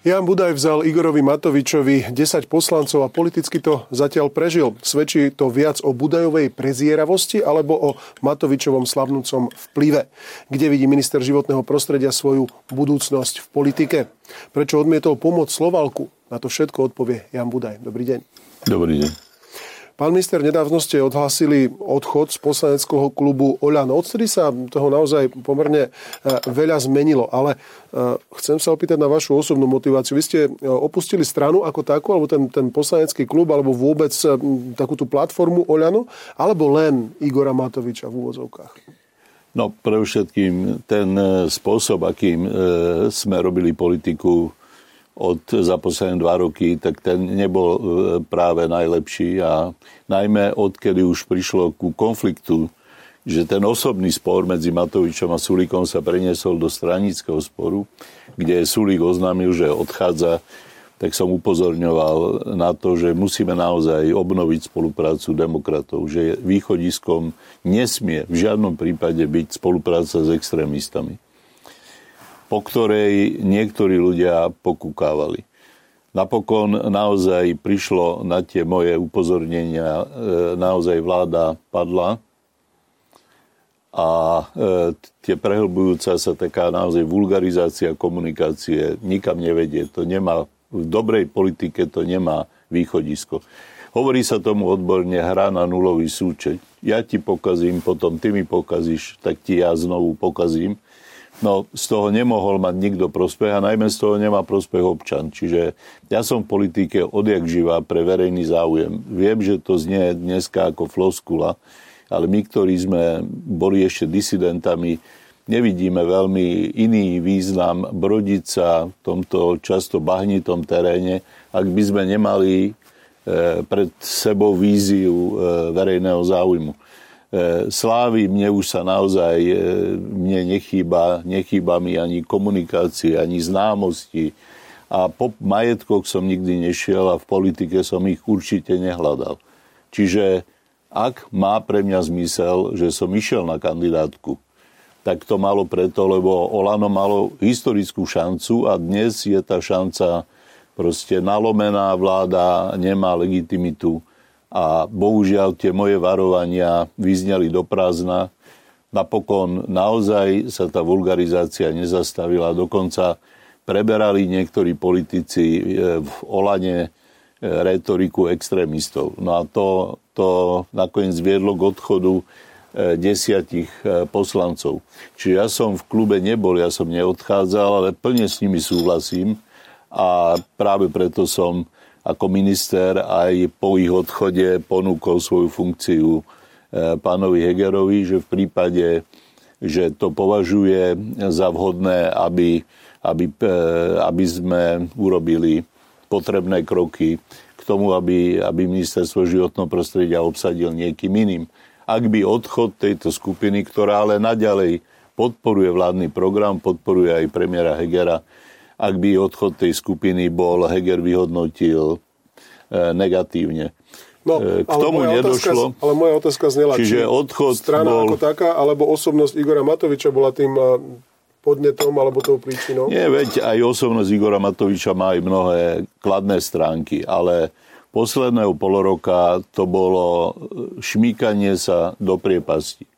Jan Budaj vzal Igorovi Matovičovi 10 poslancov a politicky to zatiaľ prežil. Svedčí to viac o Budajovej prezieravosti alebo o Matovičovom slavnúcom vplyve. Kde vidí minister životného prostredia svoju budúcnosť v politike? Prečo odmietol pomoc Slovalku? Na to všetko odpovie Jan Budaj. Dobrý deň. Dobrý deň. Pán minister, nedávno ste odhlásili odchod z poslaneckého klubu Oľano. Odtedy sa toho naozaj pomerne e, veľa zmenilo, ale e, chcem sa opýtať na vašu osobnú motiváciu. Vy ste e, opustili stranu ako takú, alebo ten, ten poslanecký klub, alebo vôbec takúto platformu Oľano, alebo len Igora Matoviča v úvozovkách? No, pre všetkým ten spôsob, akým sme robili politiku od za posledné dva roky, tak ten nebol e, práve najlepší a najmä odkedy už prišlo ku konfliktu, že ten osobný spor medzi Matovičom a Sulíkom sa preniesol do stranického sporu, kde Sulík oznámil, že odchádza, tak som upozorňoval na to, že musíme naozaj obnoviť spoluprácu demokratov, že východiskom nesmie v žiadnom prípade byť spolupráca s extrémistami po ktorej niektorí ľudia pokúkávali. Napokon naozaj prišlo na tie moje upozornenia, e, naozaj vláda padla a e, tie prehlbujúca sa taká naozaj vulgarizácia komunikácie nikam nevedie. To nemá, v dobrej politike to nemá východisko. Hovorí sa tomu odborne hra na nulový súčet. Ja ti pokazím, potom ty mi pokazíš, tak ti ja znovu pokazím No, z toho nemohol mať nikto prospech a najmä z toho nemá prospech občan. Čiže ja som v politike odjak živá pre verejný záujem. Viem, že to znie dneska ako floskula, ale my, ktorí sme boli ešte disidentami, nevidíme veľmi iný význam brodiť sa v tomto často bahnitom teréne, ak by sme nemali e, pred sebou víziu e, verejného záujmu. E, slávy mne už sa naozaj, e, mne nechýba, nechýba mi ani komunikácie, ani známosti. A po majetkoch som nikdy nešiel a v politike som ich určite nehľadal. Čiže ak má pre mňa zmysel, že som išiel na kandidátku, tak to malo preto, lebo Olano malo historickú šancu a dnes je tá šanca proste nalomená, vláda nemá legitimitu a bohužiaľ tie moje varovania vyzneli do prázdna. Napokon naozaj sa tá vulgarizácia nezastavila. Dokonca preberali niektorí politici e, v Olane e, retoriku extrémistov. No a to, to nakoniec viedlo k odchodu e, desiatich poslancov. Čiže ja som v klube nebol, ja som neodchádzal, ale plne s nimi súhlasím a práve preto som ako minister aj po ich odchode ponúkol svoju funkciu e, pánovi Hegerovi, že v prípade, že to považuje za vhodné, aby, aby, e, aby sme urobili potrebné kroky k tomu, aby, aby ministerstvo životného prostredia obsadil niekým iným. Ak by odchod tejto skupiny, ktorá ale naďalej podporuje vládny program, podporuje aj premiéra Hegera, ak by odchod tej skupiny bol, Heger vyhodnotil e, negatívne. No, e, K tomu nedošlo. Otázka, ale moja otázka znela, čiže odchod strana bol... ako taká, alebo osobnosť Igora Matoviča bola tým e, podnetom alebo tou príčinou? Nie, veď aj osobnosť Igora Matoviča má aj mnohé kladné stránky, ale posledného poloroka to bolo šmíkanie sa do priepasti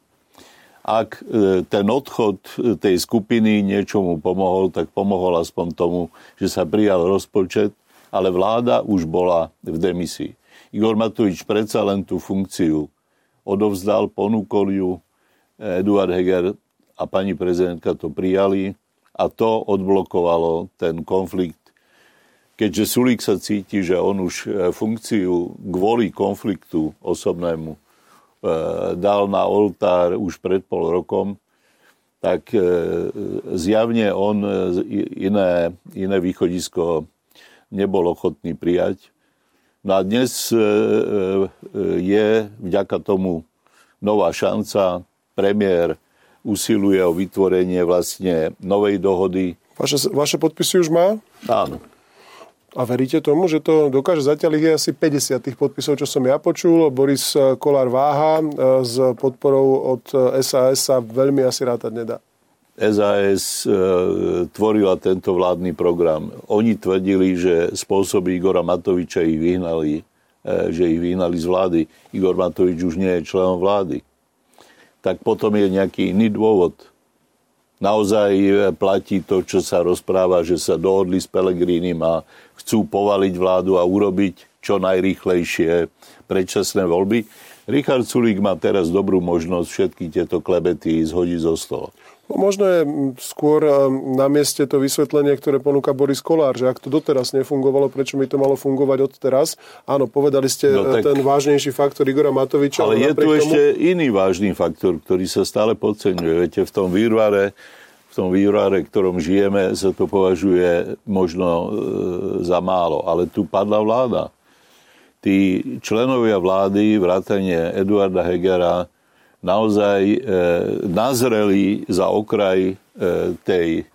ak e, ten odchod tej skupiny niečomu pomohol, tak pomohol aspoň tomu, že sa prijal rozpočet, ale vláda už bola v demisii. Igor Matovič predsa len tú funkciu odovzdal, ponúkol ju, Eduard Heger a pani prezidentka to prijali a to odblokovalo ten konflikt. Keďže Sulík sa cíti, že on už e, funkciu kvôli konfliktu osobnému dal na oltár už pred pol rokom, tak eh, zjavne on eh, iné, iné východisko nebol ochotný prijať. No a dnes je vďaka tomu nová šanca. Premiér usiluje o vytvorenie vlastne novej dohody. Vaše, vaše podpisy už má? Áno. A veríte tomu, že to dokáže? Zatiaľ je asi 50 tých podpisov, čo som ja počul. Boris Kolár váha e, s podporou od SAS sa veľmi asi rátať nedá. SAS e, tvorila tento vládny program. Oni tvrdili, že spôsoby Igora Matoviča ich vyhnali, e, že ich vyhnali z vlády. Igor Matovič už nie je členom vlády. Tak potom je nejaký iný dôvod. Naozaj e, platí to, čo sa rozpráva, že sa dohodli s Pelegrínim a chcú povaliť vládu a urobiť čo najrýchlejšie predčasné voľby. Richard Sulík má teraz dobrú možnosť všetky tieto klebety zhodiť zo stola. No, možno je skôr na mieste to vysvetlenie, ktoré ponúka Boris Kolár, že ak to doteraz nefungovalo, prečo by to malo fungovať od teraz? Áno, povedali ste no, tak... ten vážnejší faktor Igora Matoviča. Ale je tu tomu... ešte iný vážny faktor, ktorý sa stále podceňuje. Viete, v tom výrvare v tom výrvare, ktorom žijeme, sa to považuje možno e, za málo. Ale tu padla vláda. Tí členovia vlády, vrátane Eduarda Hegera, naozaj e, nazreli za okraj e, tej,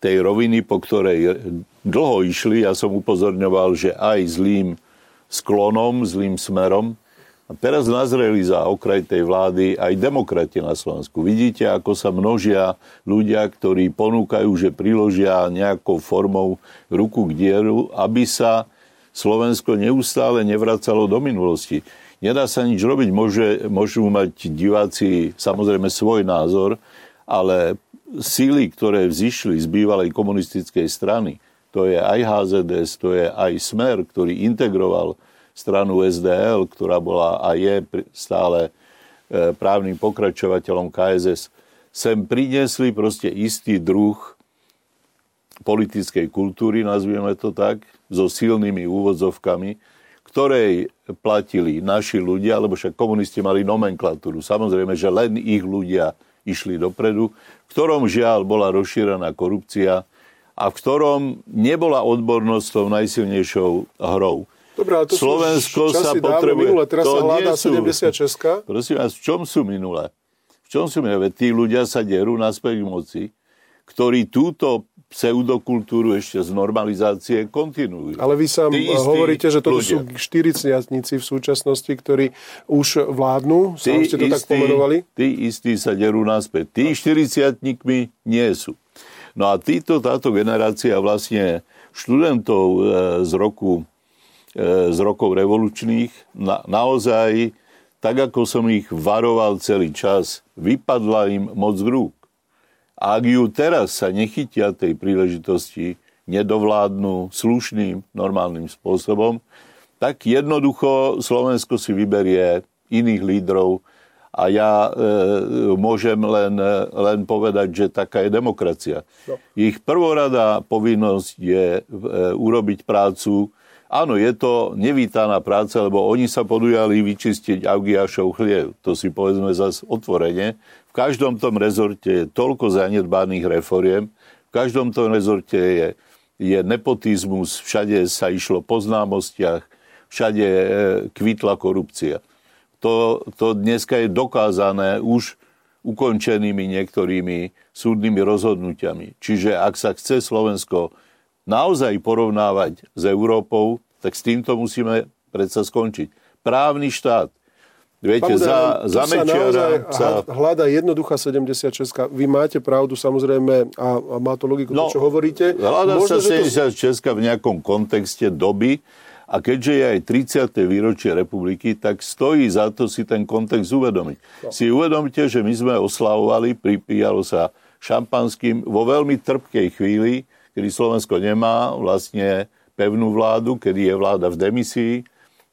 tej roviny, po ktorej dlho išli. Ja som upozorňoval, že aj zlým sklonom, zlým smerom. A teraz nazreli za okraj tej vlády aj demokrati na Slovensku. Vidíte, ako sa množia ľudia, ktorí ponúkajú, že priložia nejakou formou ruku k dieru, aby sa Slovensko neustále nevracalo do minulosti nedá sa nič robiť. Môže, môžu mať diváci samozrejme svoj názor, ale síly, ktoré vzýšli z bývalej komunistickej strany, to je aj HZDS, to je aj Smer, ktorý integroval stranu SDL, ktorá bola a je stále e, právnym pokračovateľom KSS, sem priniesli proste istý druh politickej kultúry, nazvieme to tak, so silnými úvodzovkami, ktorej platili naši ľudia, lebo však komunisti mali nomenklatúru. Samozrejme, že len ich ľudia išli dopredu, v ktorom žiaľ bola rozšírená korupcia a v ktorom nebola odbornosť tou najsilnejšou hrou. Dobre, ale to Slovensko sa potrebuje... Minule, teraz to sa hľadá 76. Prosím vás, v čom sú minulé? V čom sú minulé? Tí ľudia sa derú naspäť k moci, ktorí túto pseudokultúru ešte z normalizácie kontinuujú. Ale vy sa hovoríte, že toto ľudia. sú štyriciatníci v súčasnosti, ktorí už vládnu, sám ste to istí, tak pomenovali? Tí istí sa derú naspäť. Tí štyriciatníkmi nie sú. No a títo, táto generácia vlastne študentov e, z roku z rokov revolučných na, naozaj, tak ako som ich varoval celý čas, vypadla im moc z rúk. A ak ju teraz sa nechytia tej príležitosti, nedovládnu slušným, normálnym spôsobom, tak jednoducho Slovensko si vyberie iných lídrov a ja e, môžem len, len povedať, že taká je demokracia. No. Ich prvorada povinnosť je e, urobiť prácu. Áno, je to nevítaná práca, lebo oni sa podujali vyčistiť Augiašov chliev. To si povedzme zase otvorene. V každom tom rezorte je toľko zanedbaných reforiem, v každom tom rezorte je, je nepotizmus, všade sa išlo po známostiach, všade e, kvitla korupcia. To, to dneska je dokázané už ukončenými niektorými súdnymi rozhodnutiami. Čiže ak sa chce Slovensko naozaj porovnávať s Európou, tak s týmto musíme predsa skončiť. Právny štát, Viete, za, za Mečiara sa... hľada jednoduchá 76. Vy máte pravdu, samozrejme, a, a má to logiku, no, to, čo hovoríte. Hľada Možno, sa 76. To... v nejakom kontexte doby, a keďže je aj 30. výročie republiky, tak stojí za to si ten kontext uvedomiť. No. Si uvedomte, že my sme oslavovali, pripíjalo sa šampanským vo veľmi trpkej chvíli, kedy Slovensko nemá vlastne pevnú vládu, kedy je vláda v demisii,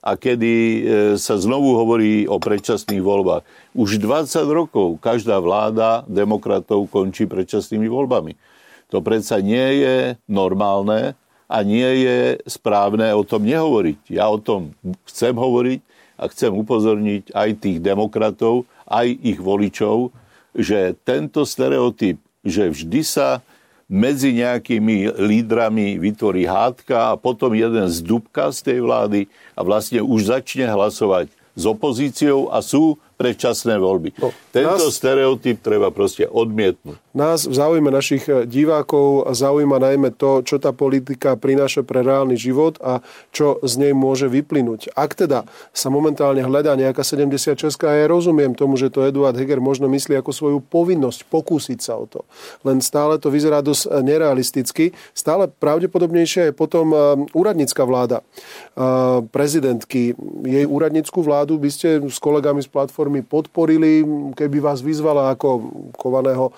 a kedy e, sa znovu hovorí o predčasných voľbách. Už 20 rokov každá vláda demokratov končí predčasnými voľbami. To predsa nie je normálne a nie je správne o tom nehovoriť. Ja o tom chcem hovoriť a chcem upozorniť aj tých demokratov, aj ich voličov, že tento stereotyp, že vždy sa medzi nejakými lídrami vytvorí hádka a potom jeden z dubka z tej vlády a vlastne už začne hlasovať s opozíciou a sú predčasné voľby. No, Tento nás, stereotyp treba proste odmietnúť. Nás v záujme našich eh, divákov zaujíma najmä to, čo tá politika prináša pre reálny život a čo z nej môže vyplynúť. Ak teda sa momentálne hľadá nejaká 76 a ja rozumiem tomu, že to Eduard Heger možno myslí ako svoju povinnosť pokúsiť sa o to. Len stále to vyzerá dosť eh, nerealisticky. Stále pravdepodobnejšia je potom eh, úradnícka vláda prezidentky. Jej úradnícku vládu by ste s kolegami z platformy podporili, keby vás vyzvala ako kovaného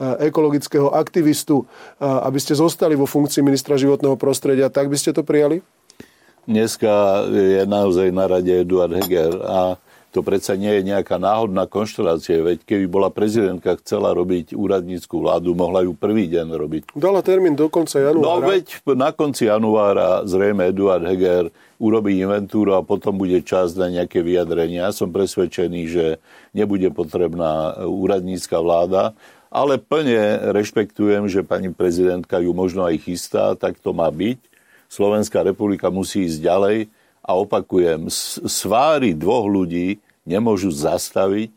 ekologického aktivistu, aby ste zostali vo funkcii ministra životného prostredia, tak by ste to prijali? Dneska je naozaj na rade Eduard Heger a to predsa nie je nejaká náhodná konštelácia, veď keby bola prezidentka chcela robiť úradníckú vládu, mohla ju prvý deň robiť. Dala termín do konca januára. No veď na konci januára zrejme Eduard Heger urobí inventúru a potom bude čas na nejaké vyjadrenia. Ja som presvedčený, že nebude potrebná úradnícka vláda, ale plne rešpektujem, že pani prezidentka ju možno aj chystá, tak to má byť. Slovenská republika musí ísť ďalej a opakujem, sváry dvoch ľudí nemôžu zastaviť e,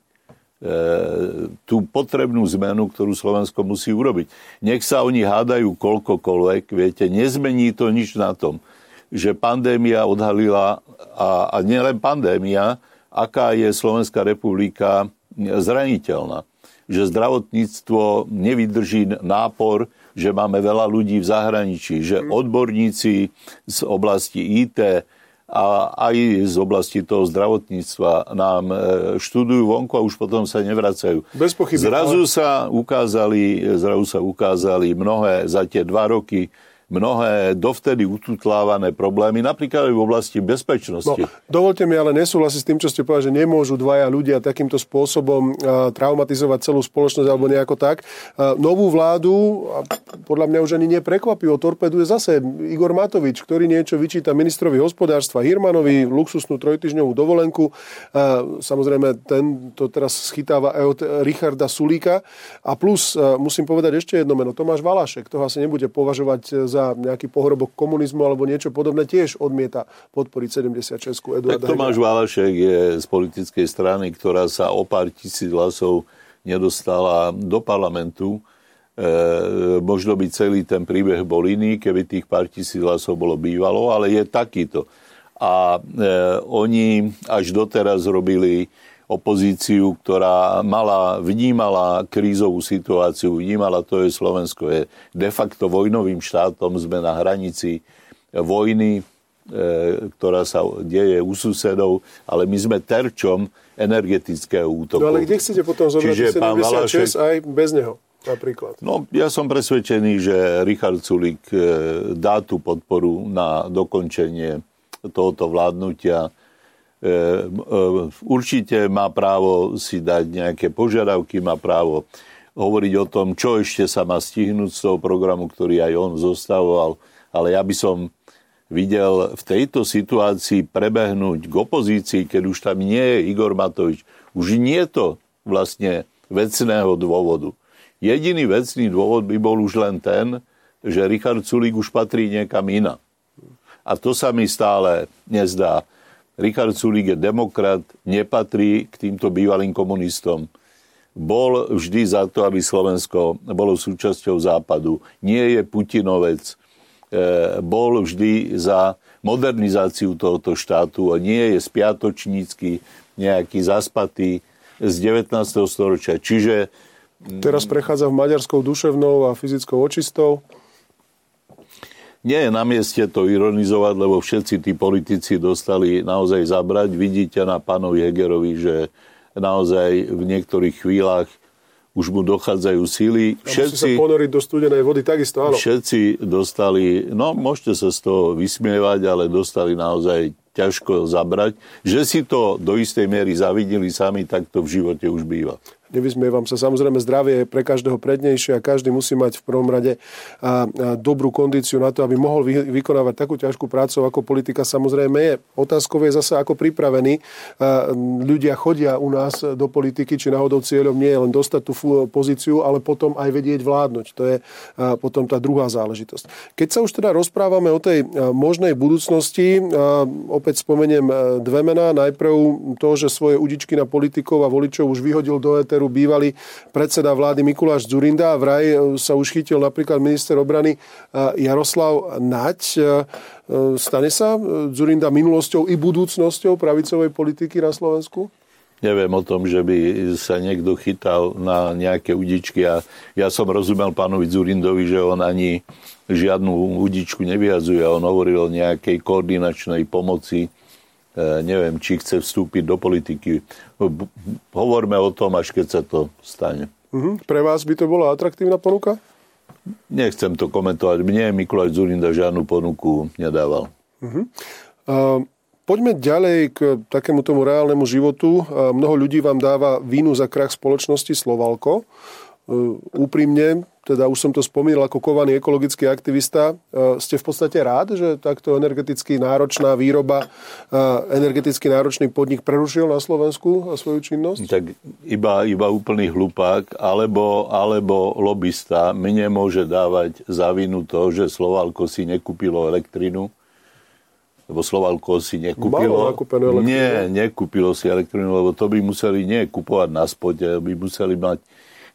tú potrebnú zmenu, ktorú Slovensko musí urobiť. Nech sa oni hádajú koľkokoľvek, viete, nezmení to nič na tom, že pandémia odhalila, a, a nielen pandémia, aká je Slovenská republika zraniteľná že zdravotníctvo nevydrží nápor, že máme veľa ľudí v zahraničí, že mhm. odborníci z oblasti IT a aj z oblasti toho zdravotníctva nám e, študujú vonku a už potom sa nevracajú. Bez pochyby. Zrazu sa ukázali, zrazu sa ukázali mnohé za tie dva roky mnohé dovtedy ututlávané problémy, napríklad aj v oblasti bezpečnosti. No, dovolte mi ale nesúhlasiť s tým, čo ste povedali, že nemôžu dvaja ľudia takýmto spôsobom uh, traumatizovať celú spoločnosť alebo nejako tak. Uh, novú vládu, podľa mňa už ani neprekvapivo, torpeduje zase Igor Matovič, ktorý niečo vyčíta ministrovi hospodárstva Hirmanovi, luxusnú trojtyžňovú dovolenku. Uh, samozrejme, ten to teraz schytáva aj od Richarda Sulíka. A plus, musím povedať ešte jedno meno, Tomáš Valašek, toho asi nebude považovať za za nejaký pohrobok komunizmu alebo niečo podobné, tiež odmieta podporiť 76 Eduarda Tak Tomáš Válašek je z politickej strany, ktorá sa o pár tisíc hlasov nedostala do parlamentu. E, možno by celý ten príbeh bol iný, keby tých pár tisíc hlasov bolo bývalo, ale je takýto. A e, oni až doteraz robili opozíciu, ktorá mala, vnímala krízovú situáciu, vnímala to, že Slovensko je de facto vojnovým štátom, sme na hranici vojny, e, ktorá sa deje u susedov, ale my sme terčom energetického útoku. No ale kde chcete potom zobrať Čiže 76 Valašek, aj bez neho? Napríklad. No, ja som presvedčený, že Richard Sulik e, dá tú podporu na dokončenie tohoto vládnutia určite má právo si dať nejaké požiadavky, má právo hovoriť o tom, čo ešte sa má stihnúť z toho programu, ktorý aj on zostavoval. Ale ja by som videl v tejto situácii prebehnúť k opozícii, keď už tam nie je Igor Matovič. Už nie je to vlastne vecného dôvodu. Jediný vecný dôvod by bol už len ten, že Richard Sulík už patrí niekam iná. A to sa mi stále nezdá. Richard Sulík je demokrat, nepatrí k týmto bývalým komunistom. Bol vždy za to, aby Slovensko bolo súčasťou západu. Nie je Putinovec. E, bol vždy za modernizáciu tohoto štátu a nie je spiatočnícky nejaký zaspatý z 19. storočia. Čiže... Teraz prechádza v maďarskou duševnou a fyzickou očistou nie je na mieste to ironizovať, lebo všetci tí politici dostali naozaj zabrať. Vidíte na pánovi Hegerovi, že naozaj v niektorých chvíľach už mu dochádzajú síly. Všetci, sa ponoriť do studenej vody, takisto, áno. Všetci dostali, no môžete sa z toho vysmievať, ale dostali naozaj ťažko zabrať. Že si to do istej miery zavideli sami, tak to v živote už býva. Nevysmievam sa. Samozrejme, zdravie je pre každého prednejšie a každý musí mať v prvom rade dobrú kondíciu na to, aby mohol vy, vykonávať takú ťažkú prácu, ako politika samozrejme je. Otázkou je zase, ako pripravení ľudia chodia u nás do politiky, či náhodou cieľom nie je len dostať tú pozíciu, ale potom aj vedieť vládnuť. To je potom tá druhá záležitosť. Keď sa už teda rozprávame o tej možnej budúcnosti, opäť spomeniem dve mená. Najprv to, že svoje udičky na politikov a voličov už vyhodil do ET ktorú bývalý predseda vlády Mikuláš Zurinda. Vraj e, sa už chytil napríklad minister obrany e, Jaroslav Naď. E, stane sa Zurinda minulosťou i budúcnosťou pravicovej politiky na Slovensku? Neviem o tom, že by sa niekto chytal na nejaké udičky. A ja som rozumel pánovi Zurindovi, že on ani žiadnu udičku nevyhazuje. On hovoril o nejakej koordinačnej pomoci neviem, či chce vstúpiť do politiky. Hovorme o tom, až keď sa to stane. Uh-huh. Pre vás by to bola atraktívna ponuka? Nechcem to komentovať. Mne Mikuláš Zurinda žiadnu ponuku nedával. Uh-huh. Uh, poďme ďalej k takému tomu reálnemu životu. Mnoho ľudí vám dáva vínu za krach spoločnosti Slovalko. Uh, úprimne, teda už som to spomínal ako kovaný ekologický aktivista, e, ste v podstate rád, že takto energeticky náročná výroba, e, energeticky náročný podnik prerušil na Slovensku svoju činnosť? Tak iba, iba úplný hlupák alebo, alebo lobista mi nemôže dávať za vinu to, že Slovalko si nekúpilo elektrinu, lebo Slovalko si nekúpilo. Nie, nekúpilo si elektrinu, lebo to by museli nie kupovať na spode, by museli mať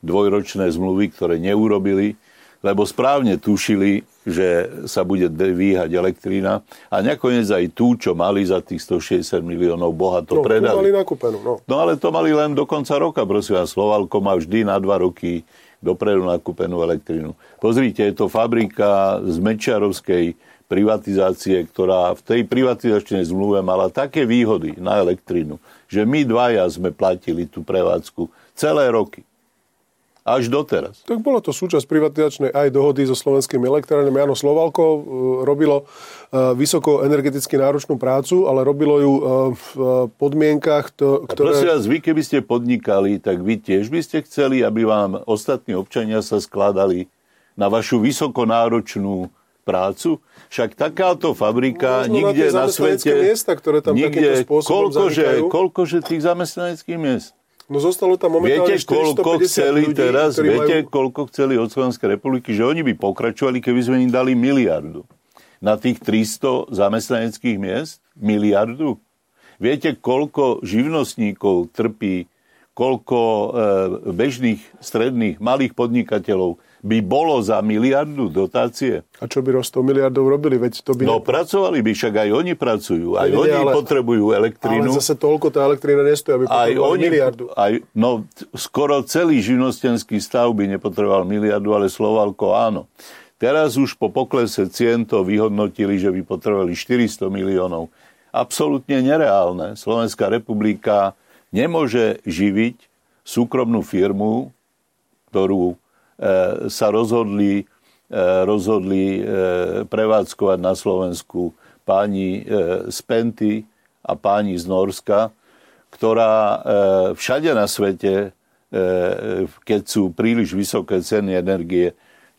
dvojročné zmluvy, ktoré neurobili, lebo správne tušili, že sa bude dvíhať elektrína a nakoniec aj tú, čo mali za tých 160 miliónov bohato no, predali. mali nakúpenú, no. no ale to mali len do konca roka, prosím vás. Slovalko má vždy na dva roky dopredu nakúpenú elektrínu. Pozrite, je to fabrika z Mečiarovskej privatizácie, ktorá v tej privatizačnej zmluve mala také výhody na elektrínu, že my dvaja sme platili tú prevádzku celé roky. Až doteraz. Tak bola to súčasť privatizačnej aj dohody so slovenskými elektrárnami. Áno, Slovalko uh, robilo uh, vysoko energeticky náročnú prácu, ale robilo ju uh, v podmienkach, to, ktoré... A prosím vás, vy keby ste podnikali, tak vy tiež by ste chceli, aby vám ostatní občania sa skladali na vašu vysokonáročnú prácu? Však takáto fabrika Možno nikde na, na svete... miesta, ktoré tam nikde, koľkože, koľkože tých zamestnaneckých miest? No zostalo tam momentálne Viete, koľko chceli ľudí, teraz, viete, majú... koľko chceli od Slovenskej republiky, že oni by pokračovali, keby sme im dali miliardu. Na tých 300 zamestnaneckých miest? Miliardu? Viete, koľko živnostníkov trpí, koľko e, bežných, stredných, malých podnikateľov by bolo za miliardu dotácie. A čo by roz 100 miliardov robili? Veď to by no ne... pracovali by, však aj oni pracujú. Aj oni ale, potrebujú elektrínu. Ale zase toľko tá elektrína nestojí, aby aj oni, miliardu. Aj, no, skoro celý živnostenský stav by nepotreboval miliardu, ale Slovalko áno. Teraz už po poklese cien to vyhodnotili, že by potrebovali 400 miliónov. Absolutne nereálne. Slovenská republika nemôže živiť súkromnú firmu, ktorú sa rozhodli, e, rozhodli e, prevádzkovať na Slovensku páni z Penty a páni z Norska, ktorá všade na svete, keď sú príliš vysoké ceny energie,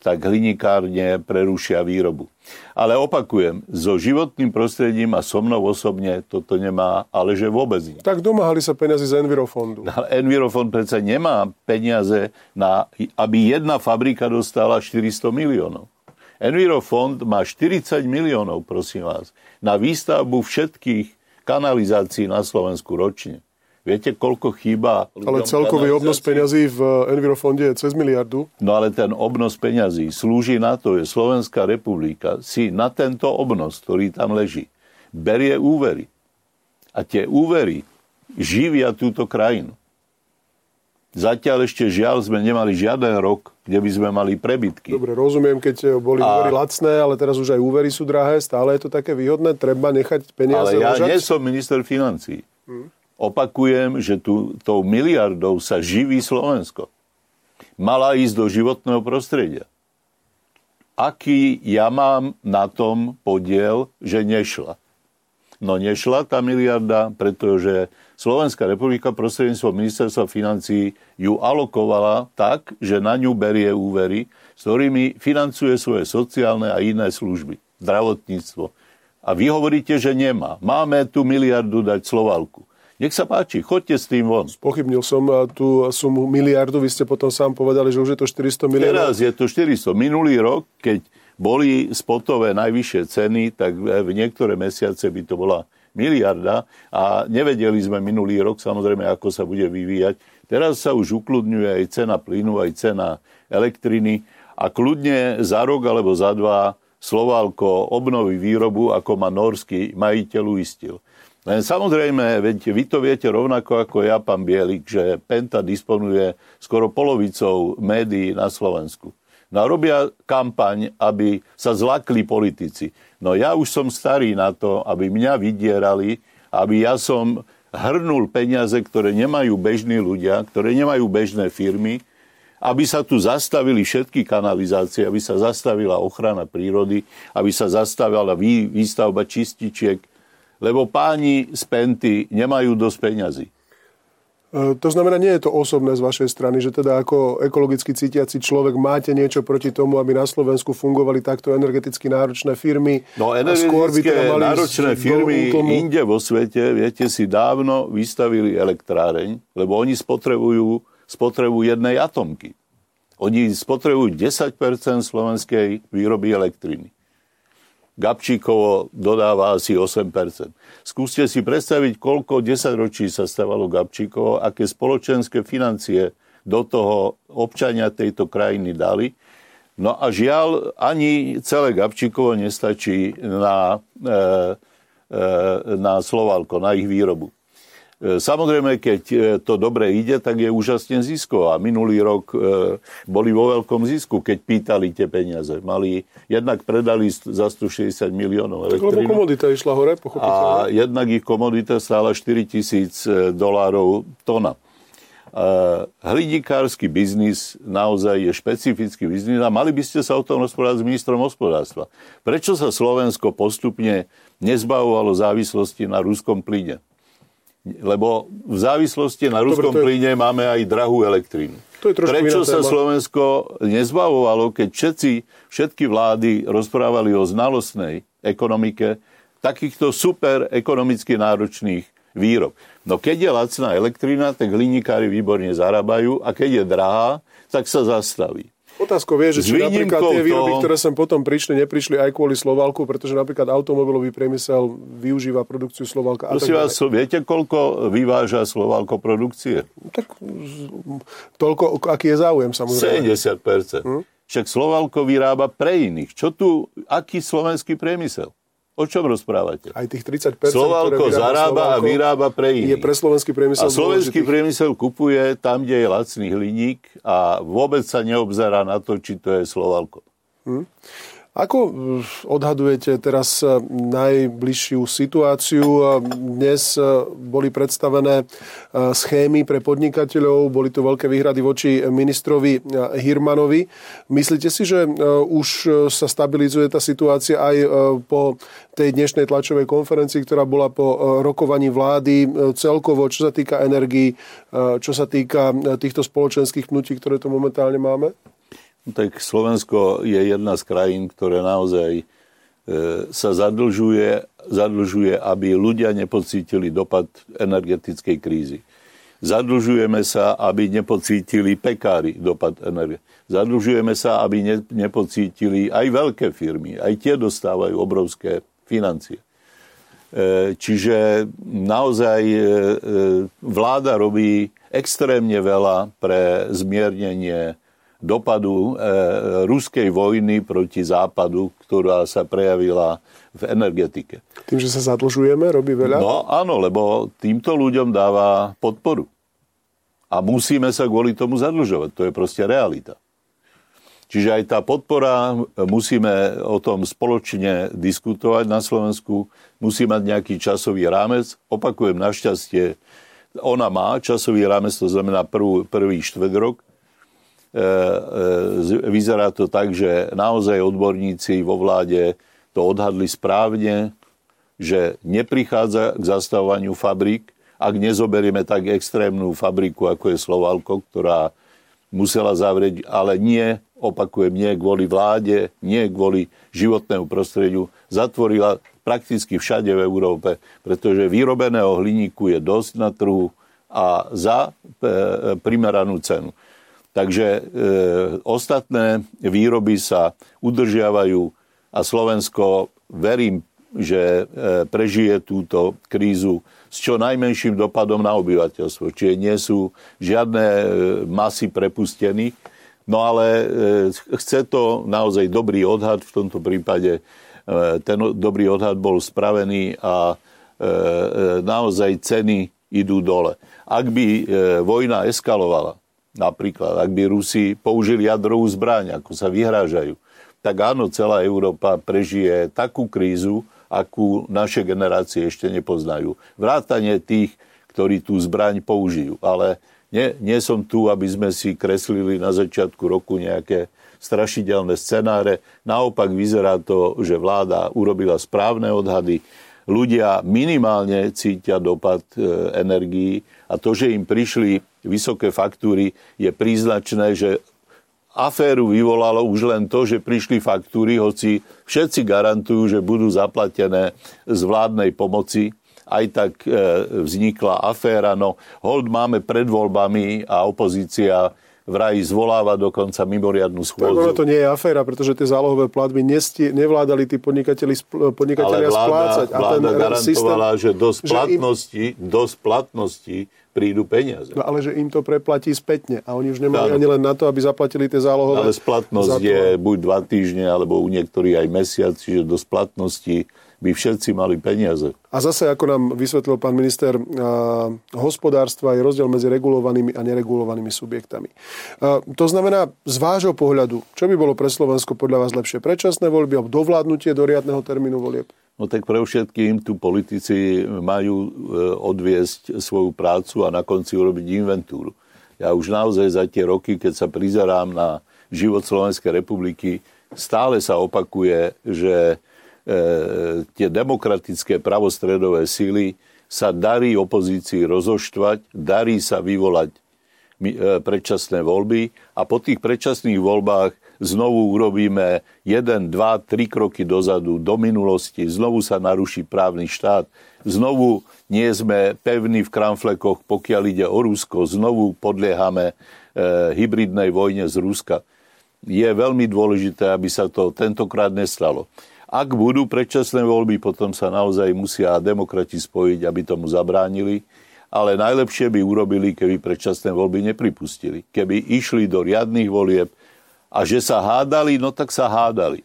tak hlinikárne prerušia výrobu. Ale opakujem, so životným prostredím a so mnou osobne toto nemá, ale že vôbec nie. Tak domáhali sa peniazy z Envirofondu. Ale Envirofond predsa nemá peniaze, na, aby jedna fabrika dostala 400 miliónov. Envirofond má 40 miliónov, prosím vás, na výstavbu všetkých kanalizácií na Slovensku ročne. Viete, koľko chýba... Ale celkový obnos peňazí v Envirofonde je cez miliardu. No ale ten obnos peňazí slúži na to, že Slovenská republika si na tento obnos, ktorý tam leží, berie úvery. A tie úvery živia túto krajinu. Zatiaľ ešte žiaľ sme nemali žiaden rok, kde by sme mali prebytky. Dobre, rozumiem, keď boli a... úvery lacné, ale teraz už aj úvery sú drahé, stále je to také výhodné, treba nechať peniaze Ale ja ležať? nie som minister financí. Hmm. Opakujem, že tu, tou miliardou sa živí Slovensko. Mala ísť do životného prostredia. Aký ja mám na tom podiel, že nešla? No nešla tá miliarda, pretože Slovenská republika prostredníctvom ministerstva financí ju alokovala tak, že na ňu berie úvery, s ktorými financuje svoje sociálne a iné služby, zdravotníctvo. A vy hovoríte, že nemá. Máme tu miliardu dať Slovalku. Nech sa páči, chodte s tým von. Pochybnil som tú sumu miliardu, vy ste potom sám povedali, že už je to 400 miliónov. Teraz je to 400. Minulý rok, keď boli spotové najvyššie ceny, tak v niektoré mesiace by to bola miliarda a nevedeli sme minulý rok samozrejme, ako sa bude vyvíjať. Teraz sa už ukludňuje aj cena plynu, aj cena elektriny a kľudne za rok alebo za dva Slovalko obnoví výrobu, ako ma norský majiteľ uistil. Len samozrejme, veď vy to viete rovnako ako ja, pán Bielik, že Penta disponuje skoro polovicou médií na Slovensku. No a robia kampaň, aby sa zlakli politici. No ja už som starý na to, aby mňa vydierali, aby ja som hrnul peniaze, ktoré nemajú bežní ľudia, ktoré nemajú bežné firmy, aby sa tu zastavili všetky kanalizácie, aby sa zastavila ochrana prírody, aby sa zastavila výstavba čističiek, lebo páni z Penty nemajú dosť peňazí. E, to znamená, nie je to osobné z vašej strany, že teda ako ekologicky cítiaci človek máte niečo proti tomu, aby na Slovensku fungovali takto energeticky náročné firmy. No energetické by teda mali náročné firmy inde vo svete, viete, si dávno vystavili elektráreň, lebo oni spotrebujú spotrebu jednej atomky. Oni spotrebujú 10 slovenskej výroby elektriny. Gabčíkovo dodáva asi 8% Skúste si predstaviť, koľko 10 ročí sa stávalo Gabčíkovo, aké spoločenské financie do toho občania tejto krajiny dali. No a žiaľ, ani celé Gabčíkovo nestačí na, e, e, na Slovalko, na ich výrobu. E, samozrejme, keď e, to dobre ide, tak je úžasne zisko. A minulý rok e, boli vo veľkom zisku, keď pýtali tie peniaze. Mali, jednak predali za 160 miliónov elektrínu. Lebo komodita išla hore, A jednak ich komodita stála 4 tisíc dolárov tona. Hlidikársky biznis naozaj je špecifický biznis a mali by ste sa o tom rozprávať s ministrom hospodárstva. Prečo sa Slovensko postupne nezbavovalo závislosti na ruskom plyne? Lebo v závislosti na ruskom Dobre, je... plyne máme aj drahú elektrínu. To je Prečo sa téma. Slovensko nezbavovalo, keď všetci, všetky vlády rozprávali o znalostnej ekonomike takýchto super ekonomicky náročných výrob. No keď je lacná elektrina, tak hliníkári výborne zarábajú a keď je drahá, tak sa zastaví. Otázko vie, že či napríklad tie výroby, toho... ktoré sem potom prišli, neprišli aj kvôli Slovalku, pretože napríklad automobilový priemysel využíva produkciu Slovalka. Prosím vás, viete, koľko vyváža Slovalko produkcie? Tak toľko, aký je záujem, samozrejme. 70%. Hm? Však Slovalko vyrába pre iných. Čo tu, aký slovenský priemysel? O čom rozprávate? Aj tých 30%, Slovalko zarába Slovalko, a vyrába pre iných. Je pre slovenský priemysel A slovenský dôležitých. priemysel kupuje tam, kde je lacný hliník a vôbec sa neobzerá na to, či to je Slovalko. Hm? Ako eh, odhadujete teraz eh, najbližšiu situáciu? Dnes eh, boli predstavené schémy pre podnikateľov, boli tu veľké výhrady voči ministrovi Hirmanovi. Myslíte si, že už sa stabilizuje tá situácia aj po tej dnešnej tlačovej konferencii, ktorá bola po rokovaní vlády celkovo, čo sa týka energii, čo sa týka týchto spoločenských pnutí, ktoré tu momentálne máme? No tak Slovensko je jedna z krajín, ktoré naozaj e, sa zadlžuje, zadlžuje, aby ľudia nepocítili dopad energetickej krízy. Zadlžujeme sa, aby nepocítili pekári dopad energie. Zadlžujeme sa, aby ne, nepocítili aj veľké firmy. Aj tie dostávajú obrovské financie. E, čiže naozaj e, vláda robí extrémne veľa pre zmiernenie dopadu e, ruskej vojny proti západu, ktorá sa prejavila v energetike. Tým, že sa zadlžujeme, robí veľa? No áno, lebo týmto ľuďom dáva podporu. A musíme sa kvôli tomu zadlžovať. To je proste realita. Čiže aj tá podpora, musíme o tom spoločne diskutovať na Slovensku, musí mať nejaký časový rámec. Opakujem, našťastie ona má časový rámec, to znamená prvý, prvý štvrt rok, E, e, vyzerá to tak, že naozaj odborníci vo vláde to odhadli správne. že neprichádza k zastavovaniu fabrík, ak nezoberieme tak extrémnu fabriku, ako je Slovalko, ktorá musela zavrieť, ale nie, opakujem, nie kvôli vláde, nie kvôli životnému prostrediu, zatvorila prakticky všade v Európe, pretože vyrobeného hliníku je dosť na trhu a za e, primeranú cenu. Takže e, ostatné výroby sa udržiavajú a Slovensko, verím, že e, prežije túto krízu s čo najmenším dopadom na obyvateľstvo. Čiže nie sú žiadne e, masy prepustených, no ale e, chce to naozaj dobrý odhad. V tomto prípade e, ten dobrý odhad bol spravený a e, e, naozaj ceny idú dole. Ak by e, vojna eskalovala, Napríklad, ak by Rusi použili jadrovú zbraň, ako sa vyhrážajú, tak áno, celá Európa prežije takú krízu, akú naše generácie ešte nepoznajú. Vrátanie tých, ktorí tú zbraň použijú. Ale nie, nie som tu, aby sme si kreslili na začiatku roku nejaké strašidelné scenáre. Naopak vyzerá to, že vláda urobila správne odhady, ľudia minimálne cítia dopad e, energií a to, že im prišli vysoké faktúry, je príznačné, že aféru vyvolalo už len to, že prišli faktúry, hoci všetci garantujú, že budú zaplatené z vládnej pomoci. Aj tak e, vznikla aféra. No, hold máme pred voľbami a opozícia vraj zvoláva dokonca mimoriadnu schôdzu. Tak to nie je aféra, pretože tie zálohové platby nesti, nevládali tí podnikatelia splácať. Ale vláda, vláda garantovala, systém, že do splatnosti, im... do splatnosti prídu peniaze. No ale že im to preplatí spätne a oni už nemajú ani len na to, aby zaplatili tie zálohové. Ale splatnosť je buď dva týždne, alebo u niektorých aj mesiac, čiže do splatnosti by všetci mali peniaze. A zase, ako nám vysvetlil pán minister, hospodárstva je rozdiel medzi regulovanými a neregulovanými subjektami. To znamená, z vášho pohľadu, čo by bolo pre Slovensko podľa vás lepšie? Predčasné voľby alebo dovládnutie do riadneho termínu volieb? No tak pre všetkým tu politici majú e, odviesť svoju prácu a na konci urobiť inventúru. Ja už naozaj za tie roky, keď sa prizerám na život Slovenskej republiky, stále sa opakuje, že E, tie demokratické pravostredové síly sa darí opozícii rozoštvať, darí sa vyvolať e, predčasné voľby a po tých predčasných voľbách znovu urobíme jeden, dva, tri kroky dozadu do minulosti, znovu sa naruší právny štát, znovu nie sme pevní v kramflekoch, pokiaľ ide o Rusko, znovu podliehame e, hybridnej vojne z Ruska. Je veľmi dôležité, aby sa to tentokrát nestalo. Ak budú predčasné voľby, potom sa naozaj musia demokrati spojiť, aby tomu zabránili. Ale najlepšie by urobili, keby predčasné voľby nepripustili. Keby išli do riadných volieb a že sa hádali, no tak sa hádali.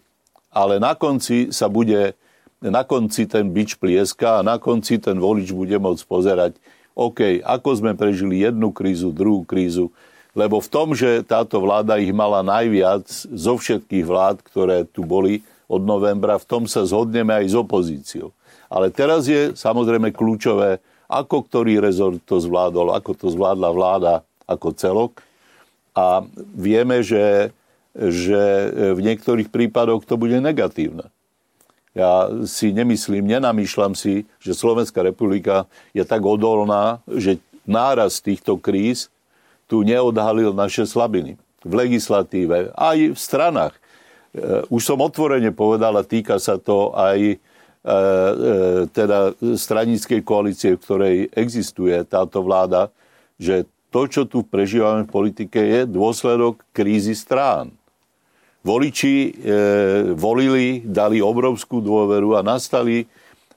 Ale na konci sa bude, na konci ten bič plieska a na konci ten volič bude môcť pozerať, OK, ako sme prežili jednu krízu, druhú krízu, lebo v tom, že táto vláda ich mala najviac zo všetkých vlád, ktoré tu boli, od novembra, v tom sa zhodneme aj s opozíciou. Ale teraz je samozrejme kľúčové, ako ktorý rezort to zvládol, ako to zvládla vláda ako celok. A vieme, že, že v niektorých prípadoch to bude negatívne. Ja si nemyslím, nenamýšľam si, že Slovenská republika je tak odolná, že náraz týchto kríz tu neodhalil naše slabiny. V legislatíve, aj v stranách. Eh, už som otvorene povedal a týka sa to aj eh, teda stranickej koalície, v ktorej existuje táto vláda, že to, čo tu prežívame v politike, je dôsledok krízy strán. Voliči e, volili, dali obrovskú dôveru a nastali,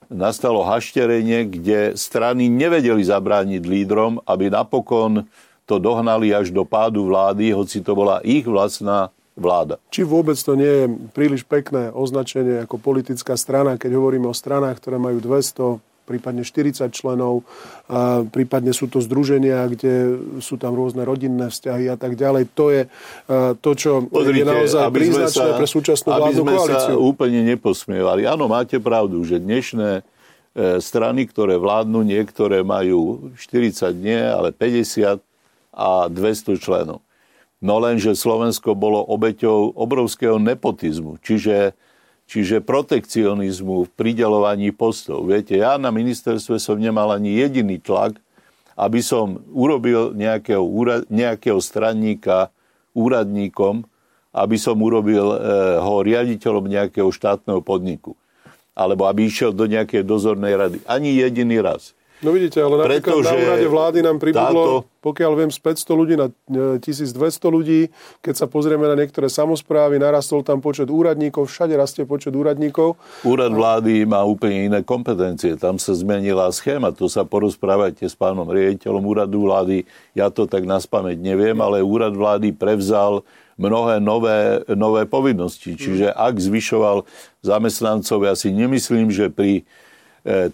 nastalo hašterenie, kde strany nevedeli zabrániť lídrom, aby napokon to dohnali až do pádu vlády, hoci to bola ich vlastná vláda. Či vôbec to nie je príliš pekné označenie ako politická strana, keď hovoríme o stranách, ktoré majú 200, prípadne 40 členov, a prípadne sú to združenia, kde sú tam rôzne rodinné vzťahy a tak ďalej. To je to, čo Pozrite, je naozaj príznačné pre súčasnú vládnu koalíciu. Aby sme sa úplne neposmievali. Áno, máte pravdu, že dnešné e, strany, ktoré vládnu, niektoré majú 40 nie, ale 50 a 200 členov. No len, že Slovensko bolo obeťou obrovského nepotizmu. Čiže čiže protekcionizmu v pridelovaní postov. Viete, ja na ministerstve som nemal ani jediný tlak, aby som urobil nejakého, nejakého stranníka úradníkom, aby som urobil e, ho riaditeľom nejakého štátneho podniku. Alebo aby išiel do nejakej dozornej rady. Ani jediný raz. No vidíte, ale napríklad Pretože na úrade vlády nám pribudlo, táto... pokiaľ viem, z 500 ľudí na 1200 e, ľudí. Keď sa pozrieme na niektoré samozprávy, narastol tam počet úradníkov, všade rastie počet úradníkov. Úrad vlády má úplne iné kompetencie. Tam sa zmenila schéma. To sa porozprávajte s pánom riaditeľom úradu vlády. Ja to tak na spameť neviem, ale úrad vlády prevzal mnohé nové, nové povinnosti. Čiže ak zvyšoval zamestnancov, ja si nemyslím, že pri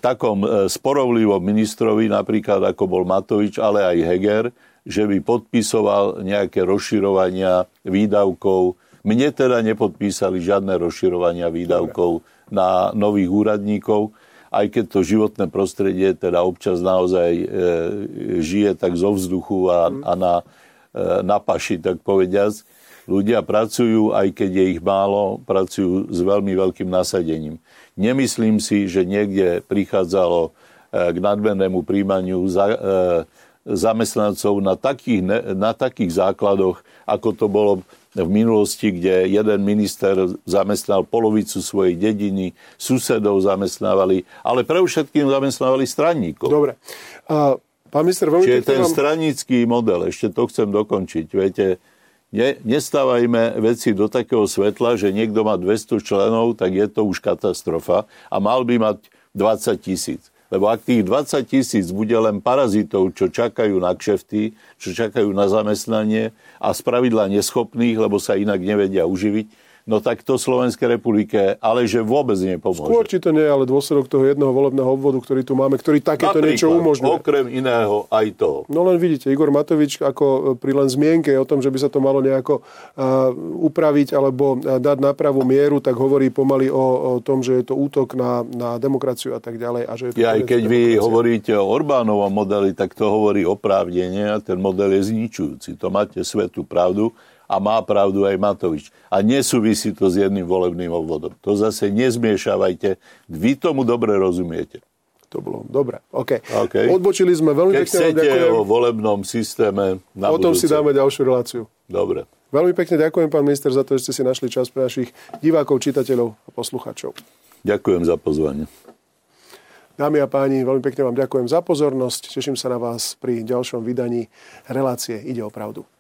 takom e, sporovlivom ministrovi, napríklad ako bol Matovič, ale aj Heger, že by podpisoval nejaké rozširovania výdavkov. Mne teda nepodpísali žiadne rozširovania výdavkov na nových úradníkov, aj keď to životné prostredie teda občas naozaj e, žije tak zo vzduchu a, a na, e, na paši, tak povediac. Ľudia pracujú, aj keď je ich málo, pracujú s veľmi veľkým nasadením. Nemyslím si, že niekde prichádzalo e, k nadmernému príjmaniu za, e, zamestnancov na takých, na takých základoch, ako to bolo v minulosti, kde jeden minister zamestnal polovicu svojej dediny, susedov zamestnávali, ale pre všetkým zamestnávali stranníkov. Dobre. A, pán minister, veľmi Čiže ten vám... stranický model, ešte to chcem dokončiť. Viete, ne, nestávajme veci do takého svetla, že niekto má 200 členov, tak je to už katastrofa a mal by mať 20 tisíc. Lebo ak tých 20 tisíc bude len parazitov, čo čakajú na kšefty, čo čakajú na zamestnanie a spravidla neschopných, lebo sa inak nevedia uživiť, no tak to Slovenskej republike ale že vôbec nepomôže. Skôr či to nie je ale dôsledok toho jedného volebného obvodu, ktorý tu máme, ktorý takéto Napríklad, niečo umožňuje. okrem iného aj to. No len vidíte, Igor Matovič ako pri len zmienke o tom, že by sa to malo nejako uh, upraviť alebo dať na pravú mieru, tak hovorí pomaly o, o tom, že je to útok na, na demokraciu a tak ďalej. A že je to ja, aj keď vy hovoríte o Orbánovom modeli, tak to hovorí oprávnenie a ten model je zničujúci. To máte svetú pravdu a má pravdu aj Matovič. A nesúvisí to s jedným volebným obvodom. To zase nezmiešavajte. Vy tomu dobre rozumiete. To bolo dobre. OK. okay. Odbočili sme veľmi Keď pekne. chcete ďakujem. o volebnom systéme na O tom budúce. si dáme ďalšiu reláciu. Dobre. Veľmi pekne ďakujem, pán minister, za to, že ste si našli čas pre našich divákov, čitateľov a poslucháčov. Ďakujem za pozvanie. Dámy a páni, veľmi pekne vám ďakujem za pozornosť. Teším sa na vás pri ďalšom vydaní relácie Ide o pravdu.